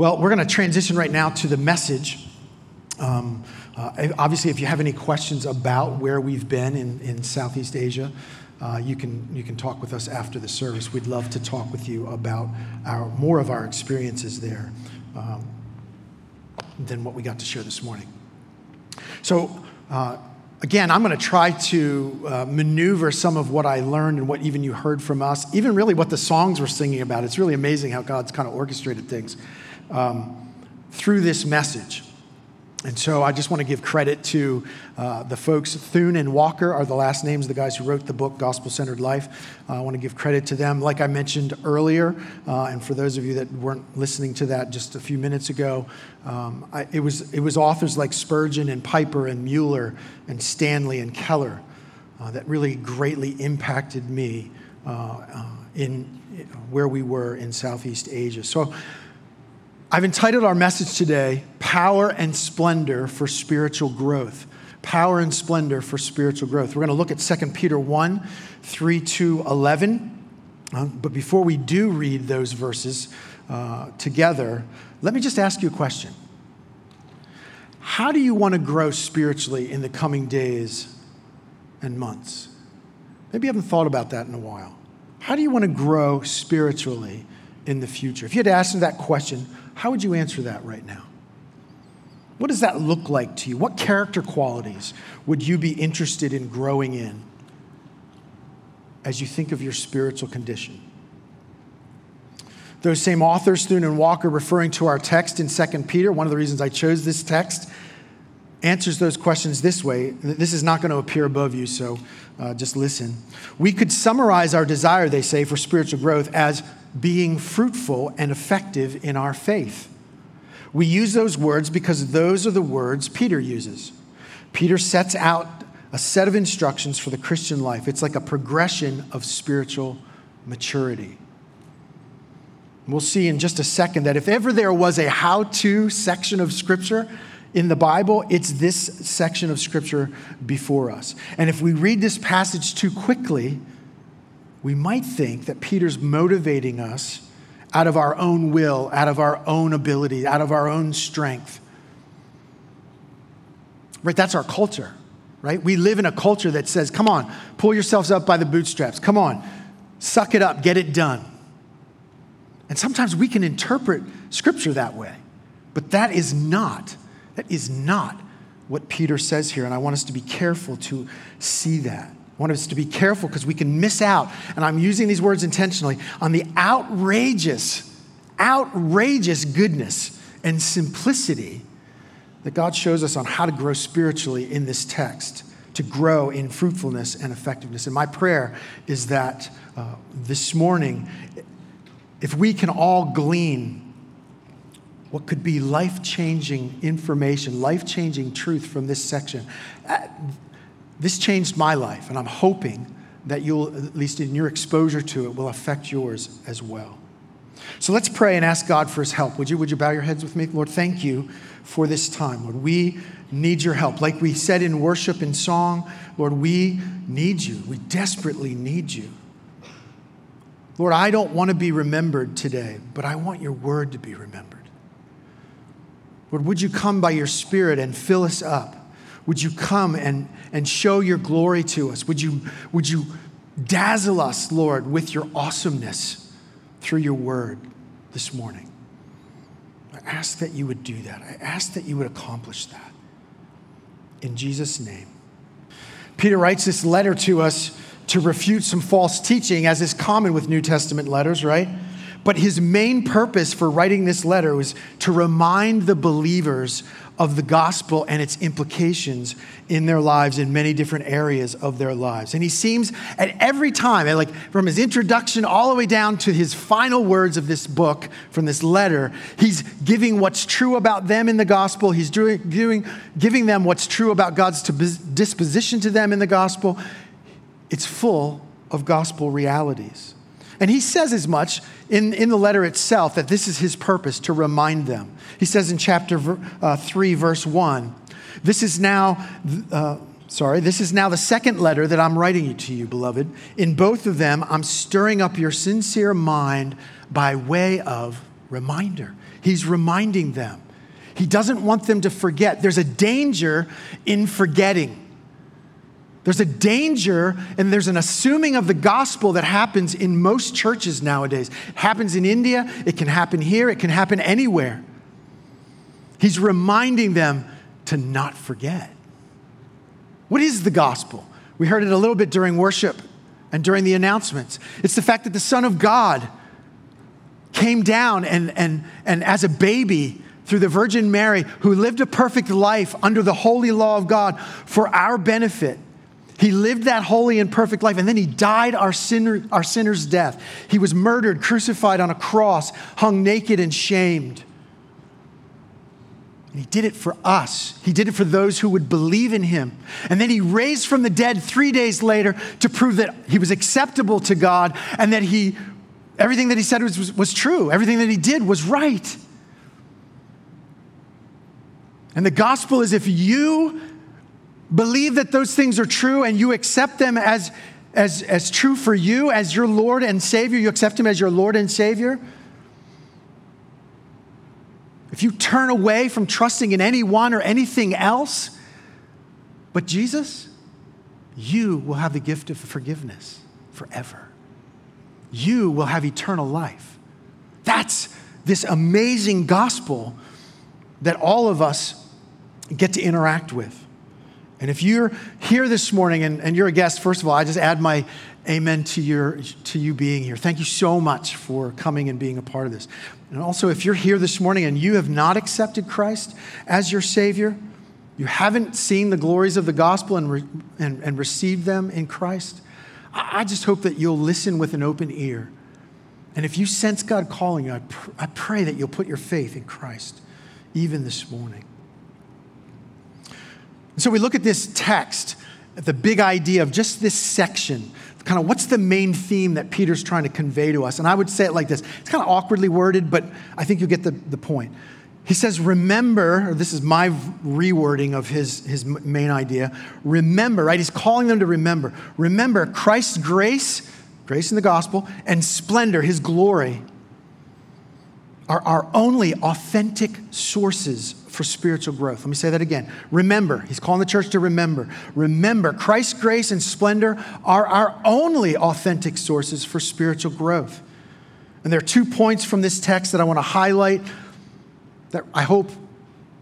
Well, we're going to transition right now to the message. Um, uh, obviously, if you have any questions about where we've been in, in Southeast Asia, uh, you, can, you can talk with us after the service. We'd love to talk with you about our, more of our experiences there um, than what we got to share this morning. So, uh, again, I'm going to try to uh, maneuver some of what I learned and what even you heard from us, even really what the songs were singing about. It's really amazing how God's kind of orchestrated things um, through this message. And so I just want to give credit to uh, the folks. Thune and Walker are the last names, the guys who wrote the book, Gospel Centered Life. Uh, I want to give credit to them. Like I mentioned earlier, uh, and for those of you that weren't listening to that just a few minutes ago, um, I, it, was, it was authors like Spurgeon and Piper and Mueller and Stanley and Keller uh, that really greatly impacted me uh, uh, in where we were in Southeast Asia. So I've entitled our message today, Power and Splendor for Spiritual Growth. Power and Splendor for Spiritual Growth. We're going to look at 2 Peter 1 3 to 11. Uh, but before we do read those verses uh, together, let me just ask you a question. How do you want to grow spiritually in the coming days and months? Maybe you haven't thought about that in a while. How do you want to grow spiritually in the future? If you had asked me that question, how would you answer that right now? What does that look like to you? What character qualities would you be interested in growing in as you think of your spiritual condition? Those same authors, Thune and Walker, referring to our text in 2 Peter, one of the reasons I chose this text, answers those questions this way. This is not going to appear above you, so uh, just listen. We could summarize our desire, they say, for spiritual growth as being fruitful and effective in our faith. We use those words because those are the words Peter uses. Peter sets out a set of instructions for the Christian life. It's like a progression of spiritual maturity. We'll see in just a second that if ever there was a how to section of Scripture in the Bible, it's this section of Scripture before us. And if we read this passage too quickly, we might think that Peter's motivating us out of our own will, out of our own ability, out of our own strength. Right? That's our culture, right? We live in a culture that says, come on, pull yourselves up by the bootstraps. Come on, suck it up, get it done. And sometimes we can interpret scripture that way, but that is not, that is not what Peter says here. And I want us to be careful to see that. Want us to be careful because we can miss out, and I'm using these words intentionally, on the outrageous, outrageous goodness and simplicity that God shows us on how to grow spiritually in this text, to grow in fruitfulness and effectiveness. And my prayer is that uh, this morning, if we can all glean what could be life changing information, life changing truth from this section, uh, this changed my life, and I'm hoping that you'll, at least in your exposure to it, will affect yours as well. So let's pray and ask God for his help. Would you, would you bow your heads with me? Lord, thank you for this time. Lord, we need your help. Like we said in worship and song, Lord, we need you. We desperately need you. Lord, I don't want to be remembered today, but I want your word to be remembered. Lord, would you come by your spirit and fill us up? Would you come and, and show your glory to us? Would you, would you dazzle us, Lord, with your awesomeness through your word this morning? I ask that you would do that. I ask that you would accomplish that. In Jesus' name. Peter writes this letter to us to refute some false teaching, as is common with New Testament letters, right? But his main purpose for writing this letter was to remind the believers of the gospel and its implications in their lives in many different areas of their lives. And he seems at every time, like from his introduction all the way down to his final words of this book, from this letter, he's giving what's true about them in the gospel. He's doing, doing, giving them what's true about God's disposition to them in the gospel. It's full of gospel realities. And he says as much in, in the letter itself that this is his purpose to remind them. He says in chapter uh, 3, verse 1, this is now. Uh, sorry, this is now the second letter that I'm writing to you, beloved. In both of them, I'm stirring up your sincere mind by way of reminder. He's reminding them. He doesn't want them to forget. There's a danger in forgetting. There's a danger and there's an assuming of the gospel that happens in most churches nowadays. It happens in India, it can happen here, it can happen anywhere. He's reminding them to not forget. What is the gospel? We heard it a little bit during worship and during the announcements. It's the fact that the Son of God came down and, and, and as a baby through the Virgin Mary, who lived a perfect life under the holy law of God for our benefit. He lived that holy and perfect life, and then he died our, sinner, our sinner's death. He was murdered, crucified on a cross, hung naked and shamed. And he did it for us. He did it for those who would believe in him. And then he raised from the dead three days later to prove that he was acceptable to God and that he, everything that he said was, was, was true. Everything that he did was right. And the gospel is if you believe that those things are true and you accept them as, as, as true for you, as your Lord and Savior, you accept him as your Lord and Savior if you turn away from trusting in anyone or anything else but Jesus, you will have the gift of forgiveness forever. You will have eternal life. That's this amazing gospel that all of us get to interact with. And if you're here this morning and, and you're a guest, first of all, I just add my amen to, your, to you being here. Thank you so much for coming and being a part of this. And also, if you're here this morning and you have not accepted Christ as your Savior, you haven't seen the glories of the gospel and, re- and, and received them in Christ, I, I just hope that you'll listen with an open ear. And if you sense God calling you, I, pr- I pray that you'll put your faith in Christ even this morning. So we look at this text, at the big idea of just this section kind of what's the main theme that Peter's trying to convey to us? And I would say it like this it's kind of awkwardly worded, but I think you get the, the point. He says, Remember, or this is my rewording of his, his main idea. Remember, right? He's calling them to remember. Remember Christ's grace, grace in the gospel, and splendor, his glory, are our only authentic sources for spiritual growth. Let me say that again. Remember, he's calling the church to remember. Remember, Christ's grace and splendor are our only authentic sources for spiritual growth. And there are two points from this text that I want to highlight that I hope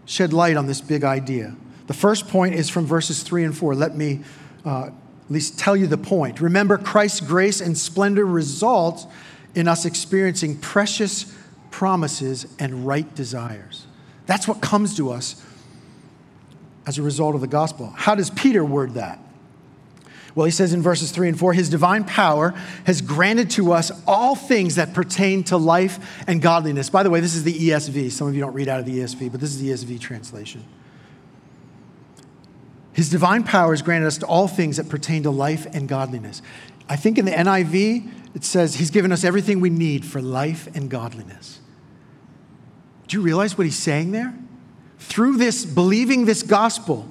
shed light on this big idea. The first point is from verses three and four. Let me uh, at least tell you the point. Remember, Christ's grace and splendor results in us experiencing precious promises and right desires. That's what comes to us as a result of the gospel. How does Peter word that? Well, he says in verses three and four, His divine power has granted to us all things that pertain to life and godliness. By the way, this is the ESV. Some of you don't read out of the ESV, but this is the ESV translation. His divine power has granted us to all things that pertain to life and godliness. I think in the NIV, it says He's given us everything we need for life and godliness. Do you realize what he's saying there? Through this, believing this gospel,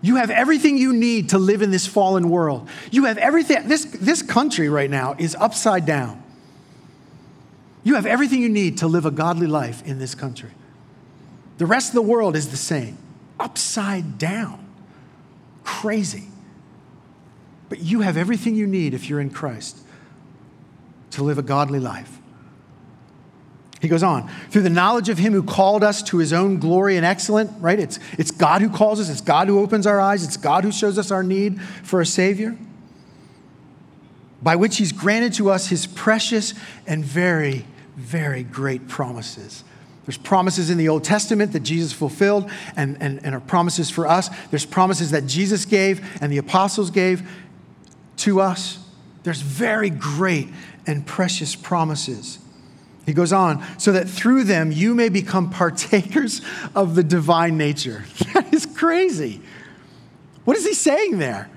you have everything you need to live in this fallen world. You have everything. This, this country right now is upside down. You have everything you need to live a godly life in this country. The rest of the world is the same, upside down. Crazy. But you have everything you need if you're in Christ to live a godly life. He goes on, through the knowledge of him who called us to his own glory and excellent, right? It's, it's God who calls us, it's God who opens our eyes, it's God who shows us our need for a Savior, by which he's granted to us his precious and very, very great promises. There's promises in the Old Testament that Jesus fulfilled and, and, and are promises for us. There's promises that Jesus gave and the apostles gave to us. There's very great and precious promises. He goes on, so that through them you may become partakers of the divine nature. That is crazy. What is he saying there?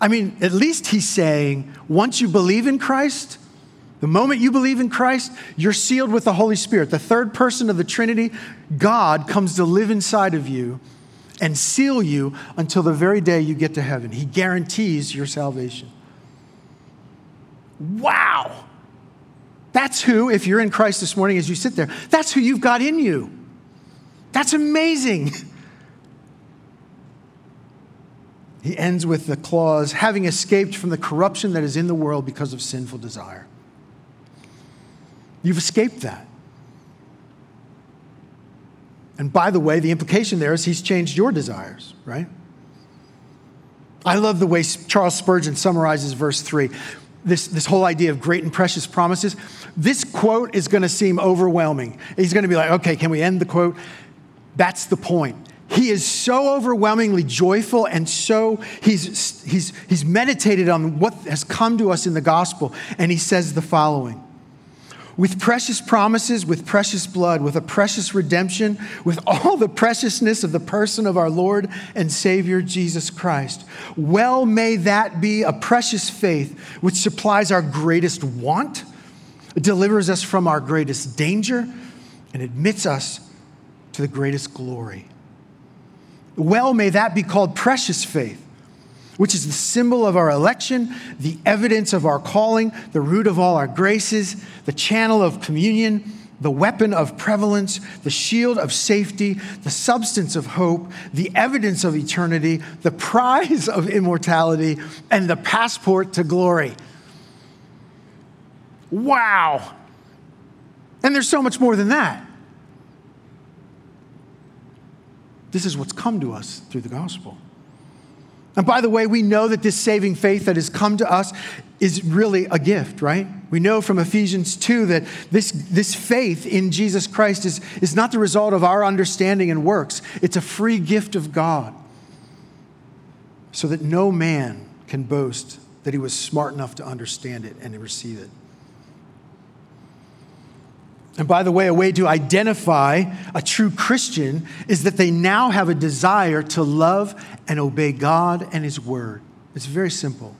I mean, at least he's saying once you believe in Christ, the moment you believe in Christ, you're sealed with the Holy Spirit. The third person of the Trinity, God, comes to live inside of you and seal you until the very day you get to heaven. He guarantees your salvation. Wow. That's who, if you're in Christ this morning as you sit there, that's who you've got in you. That's amazing. He ends with the clause having escaped from the corruption that is in the world because of sinful desire. You've escaped that. And by the way, the implication there is he's changed your desires, right? I love the way Charles Spurgeon summarizes verse 3. This, this whole idea of great and precious promises. This quote is going to seem overwhelming. He's going to be like, okay, can we end the quote? That's the point. He is so overwhelmingly joyful and so he's, he's, he's meditated on what has come to us in the gospel. And he says the following with precious promises, with precious blood, with a precious redemption, with all the preciousness of the person of our Lord and Savior Jesus Christ. Well, may that be a precious faith which supplies our greatest want, delivers us from our greatest danger, and admits us to the greatest glory. Well, may that be called precious faith, which is the symbol of our election, the evidence of our calling, the root of all our graces, the channel of communion, the weapon of prevalence, the shield of safety, the substance of hope, the evidence of eternity, the prize of immortality, and the passport to glory. Wow. And there's so much more than that. This is what's come to us through the gospel. And by the way, we know that this saving faith that has come to us is really a gift, right? We know from Ephesians 2 that this, this faith in Jesus Christ is, is not the result of our understanding and works, it's a free gift of God. So that no man can boast that he was smart enough to understand it and to receive it. And by the way, a way to identify a true Christian is that they now have a desire to love and obey God and His Word. It's very simple.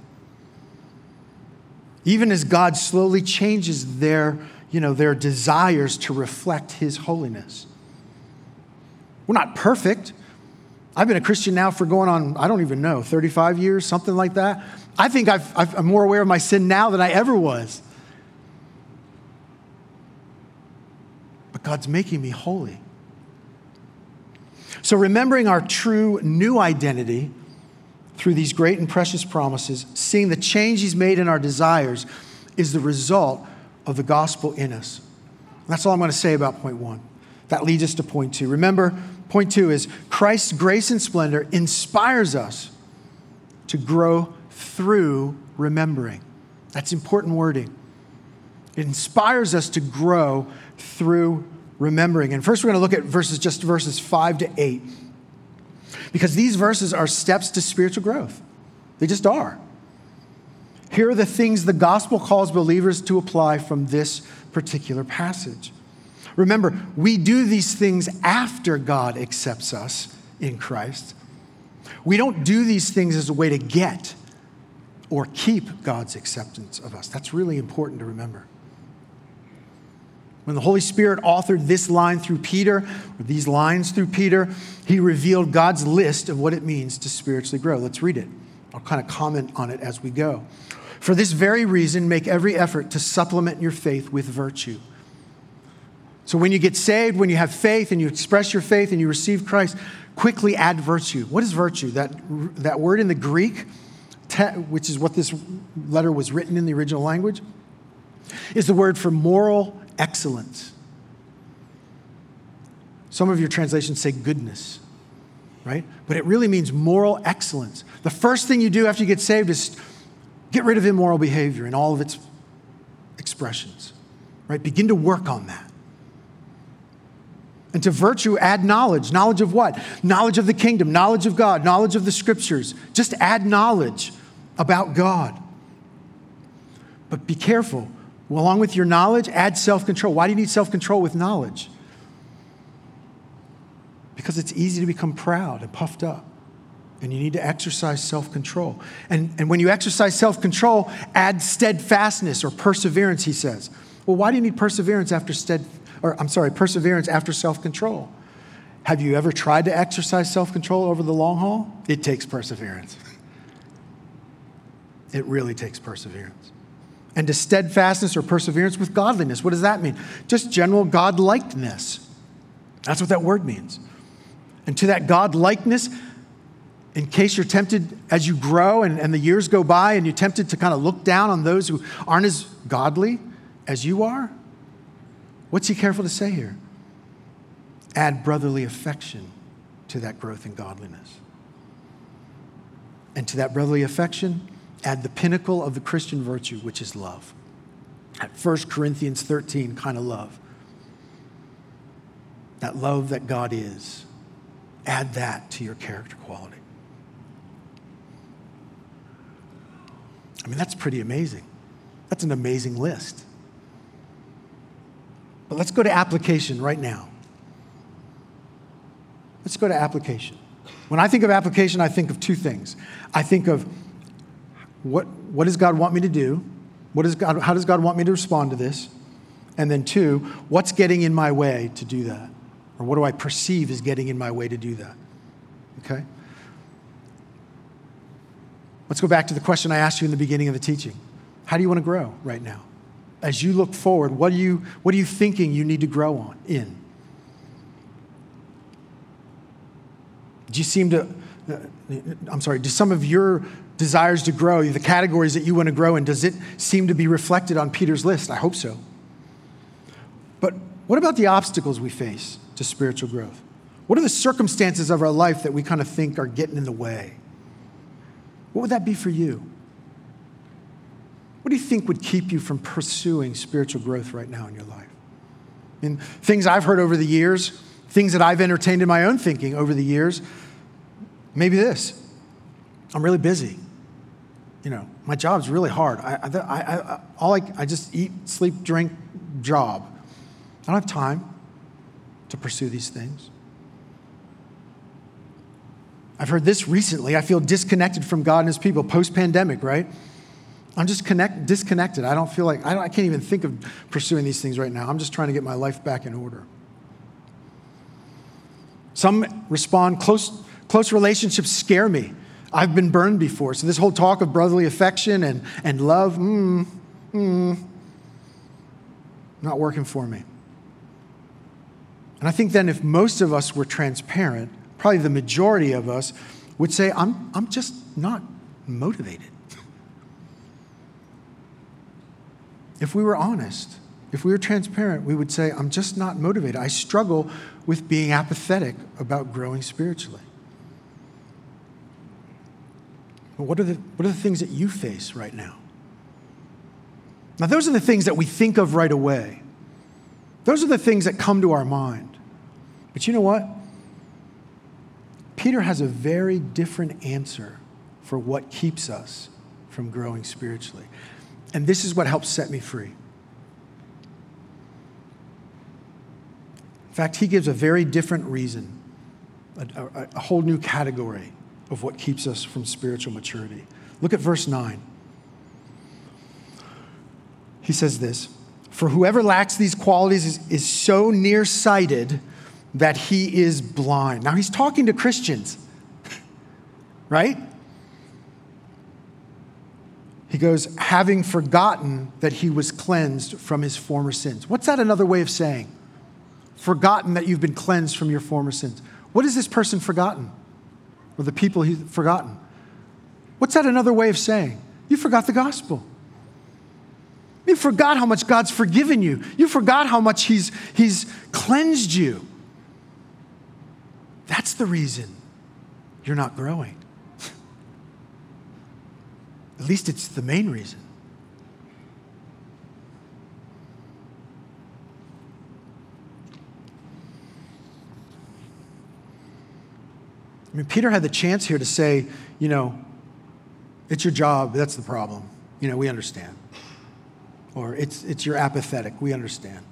Even as God slowly changes their, you know, their desires to reflect His holiness. We're not perfect. I've been a Christian now for going on, I don't even know, 35 years, something like that. I think i am more aware of my sin now than I ever was. God's making me holy. So, remembering our true new identity through these great and precious promises, seeing the change He's made in our desires, is the result of the gospel in us. That's all I'm going to say about point one. That leads us to point two. Remember, point two is Christ's grace and splendor inspires us to grow through remembering. That's important wording. It inspires us to grow through remembering. And first, we're going to look at verses, just verses five to eight, because these verses are steps to spiritual growth. They just are. Here are the things the gospel calls believers to apply from this particular passage. Remember, we do these things after God accepts us in Christ. We don't do these things as a way to get or keep God's acceptance of us. That's really important to remember. When the Holy Spirit authored this line through Peter, or these lines through Peter, he revealed God's list of what it means to spiritually grow. Let's read it. I'll kind of comment on it as we go. For this very reason, make every effort to supplement your faith with virtue. So when you get saved, when you have faith and you express your faith and you receive Christ, quickly add virtue. What is virtue? That, that word in the Greek, which is what this letter was written in the original language, is the word for moral excellence. Some of your translations say goodness, right? But it really means moral excellence. The first thing you do after you get saved is get rid of immoral behavior in all of its expressions, right? Begin to work on that. And to virtue, add knowledge. Knowledge of what? Knowledge of the kingdom, knowledge of God, knowledge of the scriptures. Just add knowledge about God. But be careful well, along with your knowledge, add self control. Why do you need self control with knowledge? Because it's easy to become proud and puffed up. And you need to exercise self control. And, and when you exercise self control, add steadfastness or perseverance, he says. Well, why do you need perseverance after stead, or I'm sorry, perseverance after self control? Have you ever tried to exercise self control over the long haul? It takes perseverance. It really takes perseverance. And to steadfastness or perseverance with godliness. What does that mean? Just general God likeness. That's what that word means. And to that God likeness, in case you're tempted as you grow and, and the years go by and you're tempted to kind of look down on those who aren't as godly as you are, what's he careful to say here? Add brotherly affection to that growth in godliness. And to that brotherly affection, add the pinnacle of the Christian virtue, which is love. That 1 Corinthians 13 kind of love. That love that God is. Add that to your character quality. I mean, that's pretty amazing. That's an amazing list. But let's go to application right now. Let's go to application. When I think of application, I think of two things. I think of what, what does God want me to do? What is God, how does God want me to respond to this? And then, two, what's getting in my way to do that? Or what do I perceive is getting in my way to do that? Okay? Let's go back to the question I asked you in the beginning of the teaching. How do you want to grow right now? As you look forward, what are you, what are you thinking you need to grow on in? Do you seem to, uh, I'm sorry, do some of your desires to grow, the categories that you want to grow in, does it seem to be reflected on Peter's list? I hope so. But what about the obstacles we face to spiritual growth? What are the circumstances of our life that we kind of think are getting in the way? What would that be for you? What do you think would keep you from pursuing spiritual growth right now in your life? And things I've heard over the years, things that I've entertained in my own thinking over the years, maybe this I'm really busy. You know, my job's really hard. I, I, I, all I, I just eat, sleep, drink, job. I don't have time to pursue these things. I've heard this recently. I feel disconnected from God and His people post pandemic, right? I'm just connect, disconnected. I don't feel like, I, don't, I can't even think of pursuing these things right now. I'm just trying to get my life back in order. Some respond, close, close relationships scare me. I've been burned before. So, this whole talk of brotherly affection and, and love, mm, mm, not working for me. And I think then, if most of us were transparent, probably the majority of us would say, I'm, I'm just not motivated. if we were honest, if we were transparent, we would say, I'm just not motivated. I struggle with being apathetic about growing spiritually. But what are the, what are the things that you face right now? Now, those are the things that we think of right away. Those are the things that come to our mind. But you know what? Peter has a very different answer for what keeps us from growing spiritually. And this is what helps set me free. In fact, he gives a very different reason, a, a, a whole new category of what keeps us from spiritual maturity. Look at verse 9. He says this For whoever lacks these qualities is, is so nearsighted that he is blind. Now he's talking to Christians, right? He goes, having forgotten that he was cleansed from his former sins. What's that another way of saying? Forgotten that you've been cleansed from your former sins. What has this person forgotten? Or the people he's forgotten? What's that another way of saying? You forgot the gospel. You forgot how much God's forgiven you. You forgot how much He's, he's cleansed you. That's the reason you're not growing. At least it's the main reason. I mean, Peter had the chance here to say, you know, it's your job, that's the problem. You know, we understand. Or it's, it's you're apathetic, we understand.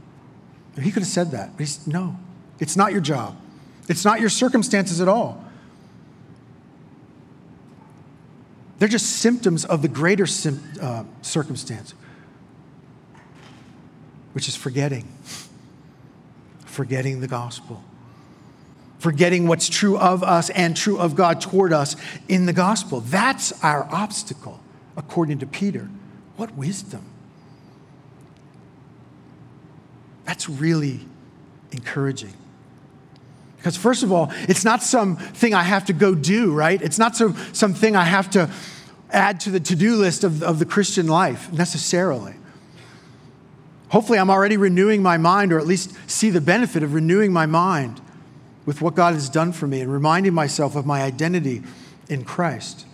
He could have said that, but he's, no, it's not your job. It's not your circumstances at all. They're just symptoms of the greater sim- uh, circumstance, which is forgetting. Forgetting the gospel. Forgetting what's true of us and true of God toward us in the gospel. That's our obstacle, according to Peter. What wisdom. That's really encouraging. Because, first of all, it's not something I have to go do, right? It's not some, something I have to add to the to do list of, of the Christian life necessarily. Hopefully, I'm already renewing my mind, or at least see the benefit of renewing my mind with what God has done for me and reminding myself of my identity in Christ.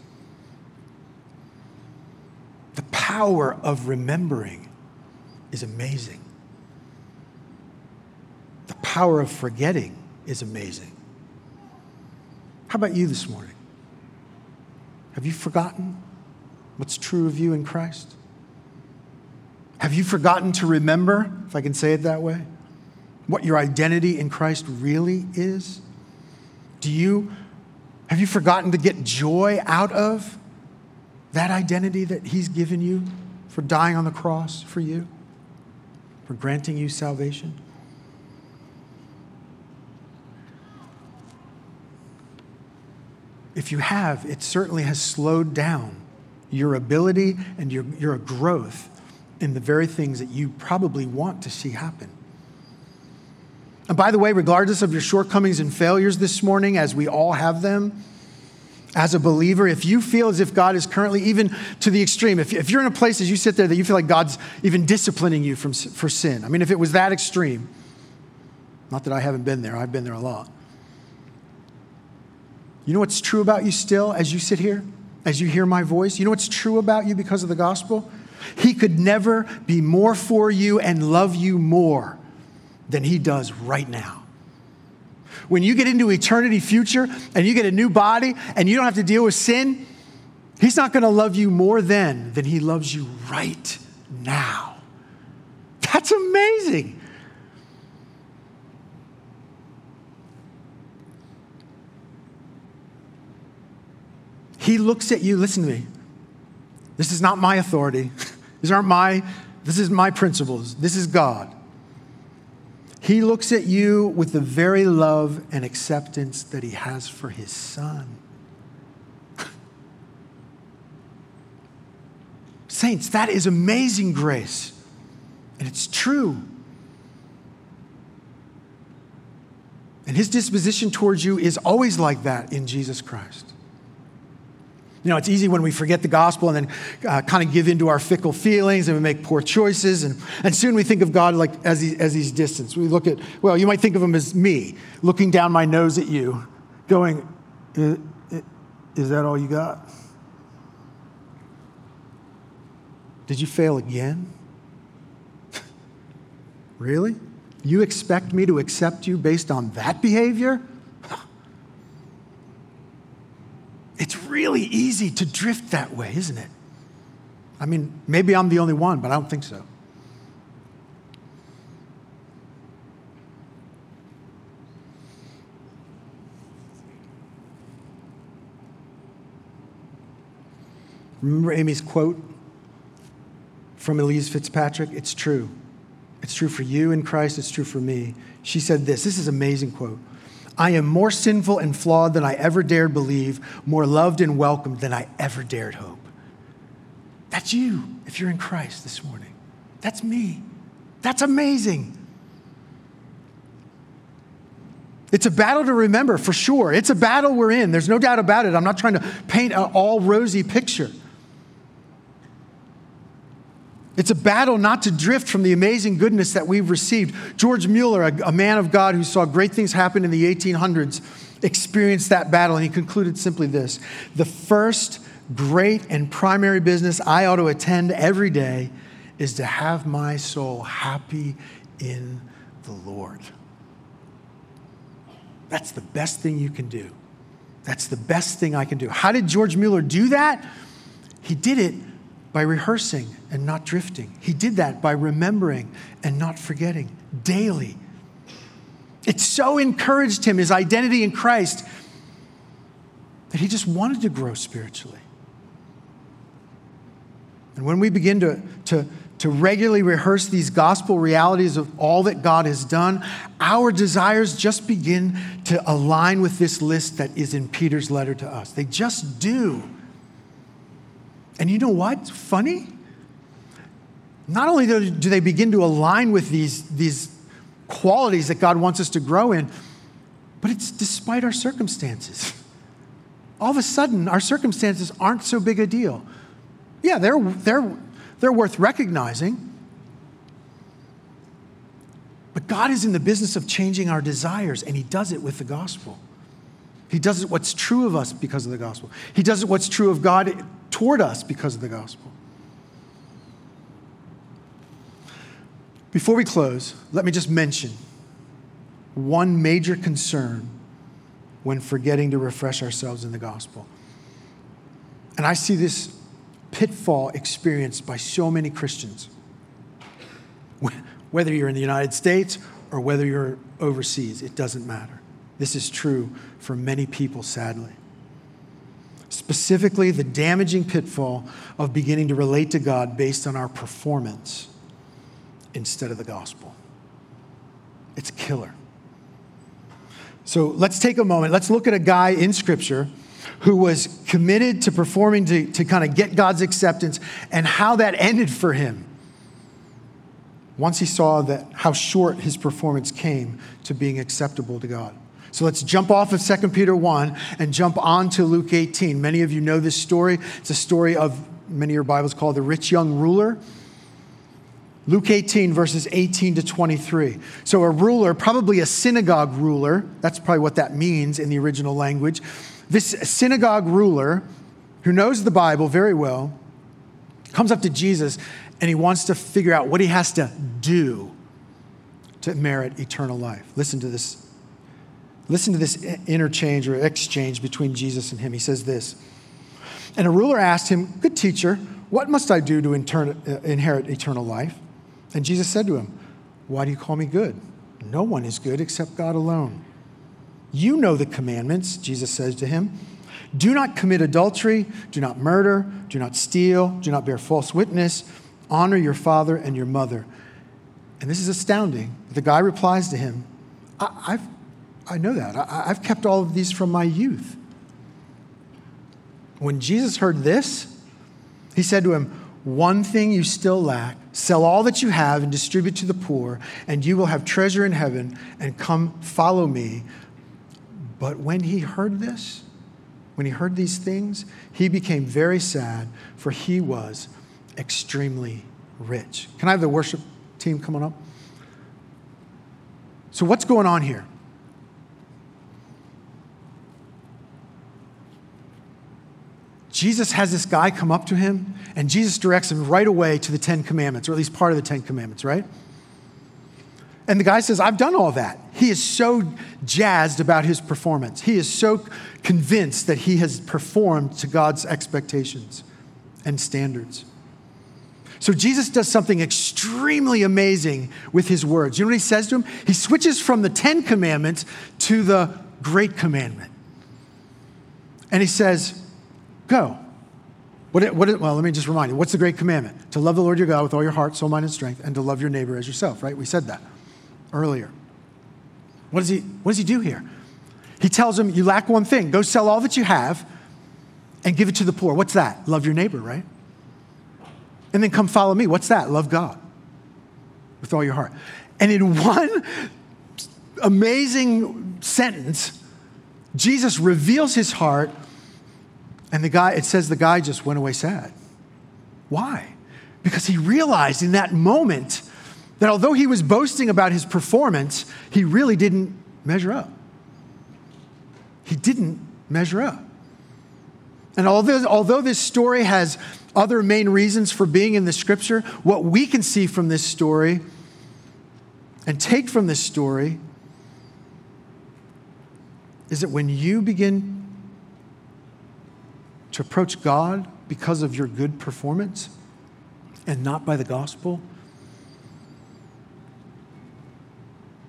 The power of remembering is amazing. The power of forgetting is amazing. How about you this morning? Have you forgotten what's true of you in Christ? Have you forgotten to remember, if I can say it that way, what your identity in Christ really is? Do you have you forgotten to get joy out of that identity that he's given you for dying on the cross for you? For granting you salvation? If you have, it certainly has slowed down your ability and your, your growth in the very things that you probably want to see happen. And by the way, regardless of your shortcomings and failures this morning, as we all have them, as a believer, if you feel as if God is currently, even to the extreme, if, if you're in a place as you sit there that you feel like God's even disciplining you from, for sin, I mean, if it was that extreme, not that I haven't been there, I've been there a lot. You know what's true about you still as you sit here, as you hear my voice? You know what's true about you because of the gospel? He could never be more for you and love you more than he does right now. When you get into eternity future and you get a new body and you don't have to deal with sin, he's not going to love you more then than he loves you right now. That's amazing. He looks at you, listen to me. This is not my authority. These aren't my, this is my principles. This is God. He looks at you with the very love and acceptance that he has for his son. Saints, that is amazing grace. And it's true. And his disposition towards you is always like that in Jesus Christ. You know, it's easy when we forget the gospel and then uh, kind of give into our fickle feelings and we make poor choices. And, and soon we think of God like as, he, as he's distant. We look at, well, you might think of him as me, looking down my nose at you, going, Is that all you got? Did you fail again? really? You expect me to accept you based on that behavior? It's really easy to drift that way, isn't it? I mean, maybe I'm the only one, but I don't think so. Remember Amy's quote from Elise Fitzpatrick? It's true. It's true for you in Christ, it's true for me. She said this this is an amazing quote. I am more sinful and flawed than I ever dared believe, more loved and welcomed than I ever dared hope. That's you if you're in Christ this morning. That's me. That's amazing. It's a battle to remember for sure. It's a battle we're in. There's no doubt about it. I'm not trying to paint an all rosy picture. It's a battle not to drift from the amazing goodness that we've received. George Mueller, a, a, man of God who saw great things happen in the 1800s, experienced that battle, and he concluded simply this The first great and primary business I ought to attend every day is to have my soul happy in the Lord. That's the best thing you can do. That's the best thing I can do. How did George Mueller do that? He did it by rehearsing and not drifting. He did that by remembering and not forgetting daily. It so encouraged him, his identity in Christ, that he just wanted to grow spiritually. And when we begin to, to, to regularly rehearse these gospel realities of all that God has done, our desires just begin to align with this list that is in Peter's letter to us. They just do. And you know what's funny? Not only do they begin to align with these, these qualities that God wants us to grow in, but it's despite our circumstances. All of a sudden, our circumstances aren't so big a deal. Yeah, they're, they're, they're worth recognizing. But God is in the business of changing our desires, and He does it with the gospel. He does it what's true of us because of the gospel. He does it what's true of God toward us because of the gospel. Before we close, let me just mention one major concern when forgetting to refresh ourselves in the gospel. And I see this pitfall experienced by so many Christians, whether you're in the United States or whether you're overseas, it doesn't matter. This is true for many people, sadly. Specifically, the damaging pitfall of beginning to relate to God based on our performance instead of the gospel. It's killer. So let's take a moment. Let's look at a guy in Scripture who was committed to performing to, to kind of get God's acceptance and how that ended for him once he saw that how short his performance came to being acceptable to God. So let's jump off of 2 Peter 1 and jump on to Luke 18. Many of you know this story. It's a story of many of your Bibles call the rich young ruler. Luke 18, verses 18 to 23. So, a ruler, probably a synagogue ruler, that's probably what that means in the original language. This synagogue ruler, who knows the Bible very well, comes up to Jesus and he wants to figure out what he has to do to merit eternal life. Listen to this. Listen to this interchange or exchange between Jesus and him. He says this. And a ruler asked him, Good teacher, what must I do to uh, inherit eternal life? And Jesus said to him, Why do you call me good? No one is good except God alone. You know the commandments, Jesus says to him. Do not commit adultery, do not murder, do not steal, do not bear false witness, honor your father and your mother. And this is astounding. The guy replies to him, I, have I know that. I, I've kept all of these from my youth. When Jesus heard this, he said to him, One thing you still lack Sell all that you have and distribute to the poor, and you will have treasure in heaven, and come follow me. But when he heard this, when he heard these things, he became very sad, for he was extremely rich. Can I have the worship team coming up? So, what's going on here? Jesus has this guy come up to him, and Jesus directs him right away to the Ten Commandments, or at least part of the Ten Commandments, right? And the guy says, I've done all that. He is so jazzed about his performance. He is so convinced that he has performed to God's expectations and standards. So Jesus does something extremely amazing with his words. You know what he says to him? He switches from the Ten Commandments to the Great Commandment. And he says, Go. What, what, well, let me just remind you what's the great commandment? To love the Lord your God with all your heart, soul, mind, and strength, and to love your neighbor as yourself, right? We said that earlier. What does he, what does he do here? He tells him, You lack one thing. Go sell all that you have and give it to the poor. What's that? Love your neighbor, right? And then come follow me. What's that? Love God with all your heart. And in one amazing sentence, Jesus reveals his heart and the guy, it says the guy just went away sad. Why? Because he realized in that moment that although he was boasting about his performance, he really didn't measure up. He didn't measure up. And although, although this story has other main reasons for being in the scripture, what we can see from this story and take from this story is that when you begin to approach God because of your good performance and not by the gospel,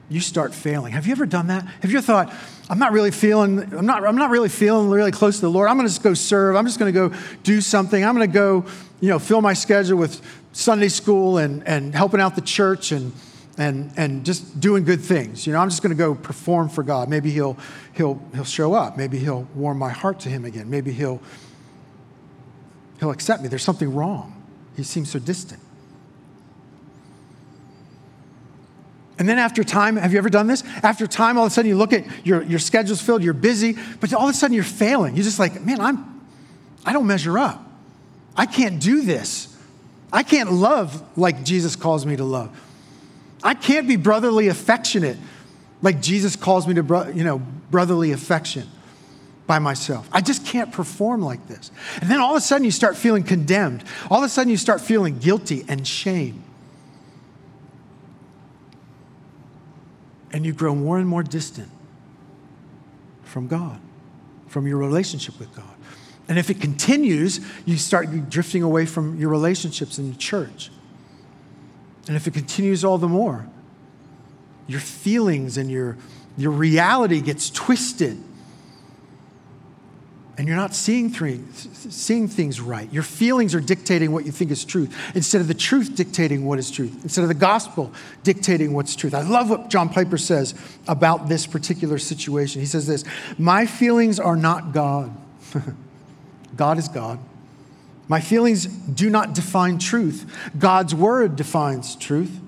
you start failing. Have you ever done that? Have you ever thought, I'm not really feeling, I'm not, I'm not really feeling really close to the Lord. I'm going to just go serve. I'm just going to go do something. I'm going to go, you know, fill my schedule with Sunday school and, and helping out the church and, and, and just doing good things. You know, I'm just going to go perform for God. Maybe he'll, he'll, he'll show up. Maybe he'll warm my heart to him again. Maybe he'll He'll accept me. There's something wrong. He seems so distant. And then after time, have you ever done this? After time, all of a sudden you look at your, your schedule's filled, you're busy, but all of a sudden you're failing. You're just like, man, I'm, I don't measure up. I can't do this. I can't love like Jesus calls me to love. I can't be brotherly affectionate like Jesus calls me to, bro- you know, brotherly affection by myself. I just can't perform like this. And then all of a sudden you start feeling condemned. All of a sudden you start feeling guilty and shame. And you grow more and more distant from God, from your relationship with God. And if it continues, you start drifting away from your relationships in the church. And if it continues all the more, your feelings and your, your reality gets twisted. And you're not seeing seeing things right. Your feelings are dictating what you think is truth instead of the truth dictating what is truth, instead of the gospel dictating what's truth. I love what John Piper says about this particular situation. He says this My feelings are not God. God is God. My feelings do not define truth. God's word defines truth.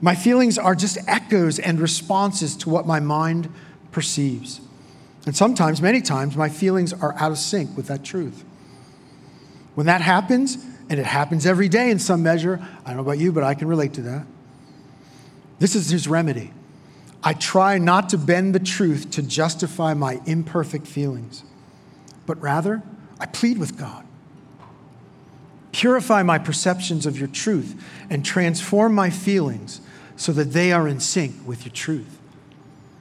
My feelings are just echoes and responses to what my mind perceives. And sometimes, many times, my feelings are out of sync with that truth. When that happens, and it happens every day in some measure, I don't know about you, but I can relate to that. This is his remedy. I try not to bend the truth to justify my imperfect feelings, but rather, I plead with God. Purify my perceptions of your truth and transform my feelings so that they are in sync with your truth.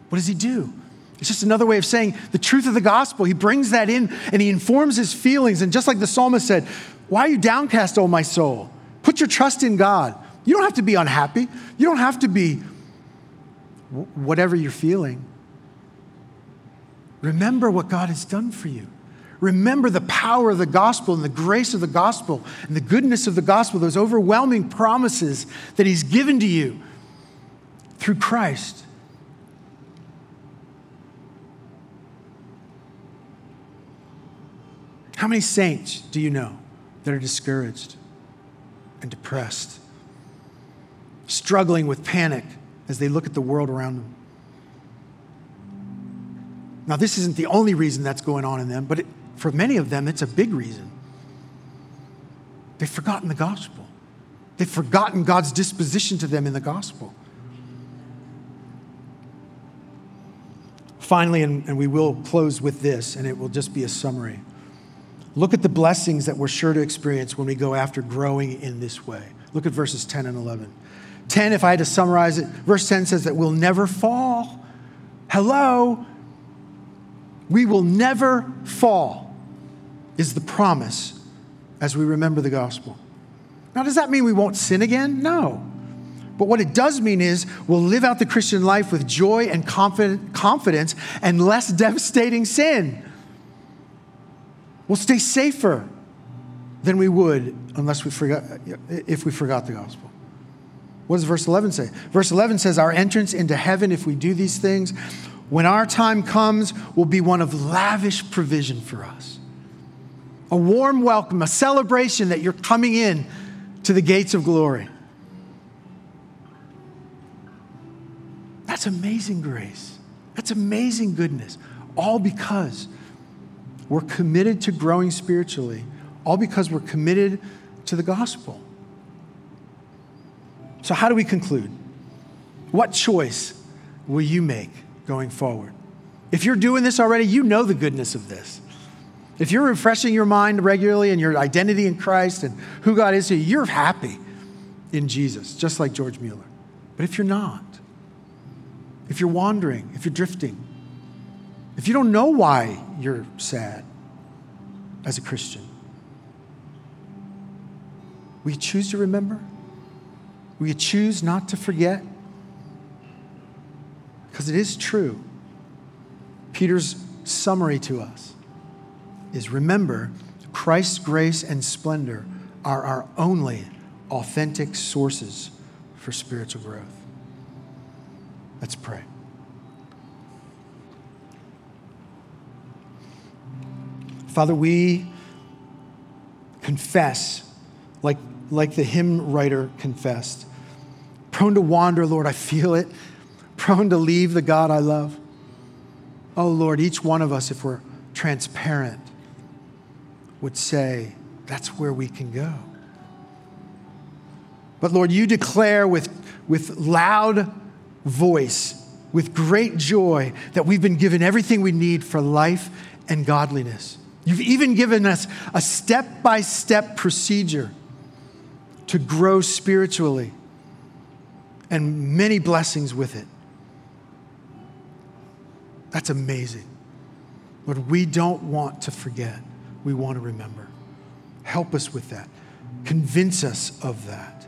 What does he do? It's just another way of saying the truth of the gospel. He brings that in and he informs his feelings. And just like the psalmist said, Why are you downcast, O my soul? Put your trust in God. You don't have to be unhappy. You don't have to be whatever you're feeling. Remember what God has done for you. Remember the power of the gospel and the grace of the gospel and the goodness of the gospel, those overwhelming promises that He's given to you through Christ. How many saints do you know that are discouraged and depressed, struggling with panic as they look at the world around them? Now, this isn't the only reason that's going on in them, but it, for many of them, it's a big reason. They've forgotten the gospel, they've forgotten God's disposition to them in the gospel. Finally, and, and we will close with this, and it will just be a summary. Look at the blessings that we're sure to experience when we go after growing in this way. Look at verses 10 and 11. 10, if I had to summarize it, verse 10 says that we'll never fall. Hello? We will never fall, is the promise as we remember the gospel. Now, does that mean we won't sin again? No. But what it does mean is we'll live out the Christian life with joy and confidence and less devastating sin. We'll stay safer than we would unless we forgot, if we forgot the gospel. What does verse 11 say? Verse 11 says, Our entrance into heaven, if we do these things, when our time comes, will be one of lavish provision for us. A warm welcome, a celebration that you're coming in to the gates of glory. That's amazing grace. That's amazing goodness. All because we're committed to growing spiritually, all because we're committed to the gospel. So, how do we conclude? What choice will you make going forward? If you're doing this already, you know the goodness of this. If you're refreshing your mind regularly and your identity in Christ and who God is to you, you're happy in Jesus, just like George Mueller. But if you're not, if you're wandering, if you're drifting, if you don't know why you're sad as a Christian, will you choose to remember? Will you choose not to forget? Because it is true. Peter's summary to us is remember, Christ's grace and splendor are our only authentic sources for spiritual growth. Let's pray. Father, we confess, like, like the hymn writer confessed, prone to wander, Lord. I feel it. Prone to leave the God I love. Oh, Lord, each one of us, if we're transparent, would say, that's where we can go. But Lord, you declare with, with loud voice, with great joy, that we've been given everything we need for life and godliness. You've even given us a step by step procedure to grow spiritually and many blessings with it. That's amazing. Lord, we don't want to forget. We want to remember. Help us with that. Convince us of that.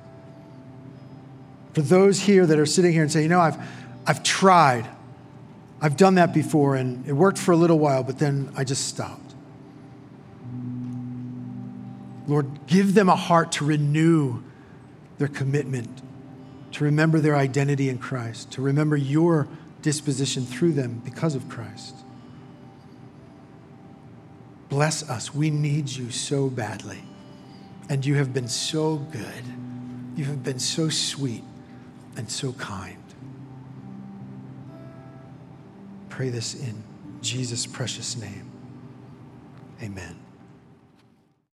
For those here that are sitting here and say, you know, I've, I've tried, I've done that before and it worked for a little while, but then I just stopped. Lord, give them a heart to renew their commitment, to remember their identity in Christ, to remember your disposition through them because of Christ. Bless us. We need you so badly. And you have been so good. You have been so sweet and so kind. Pray this in Jesus' precious name. Amen.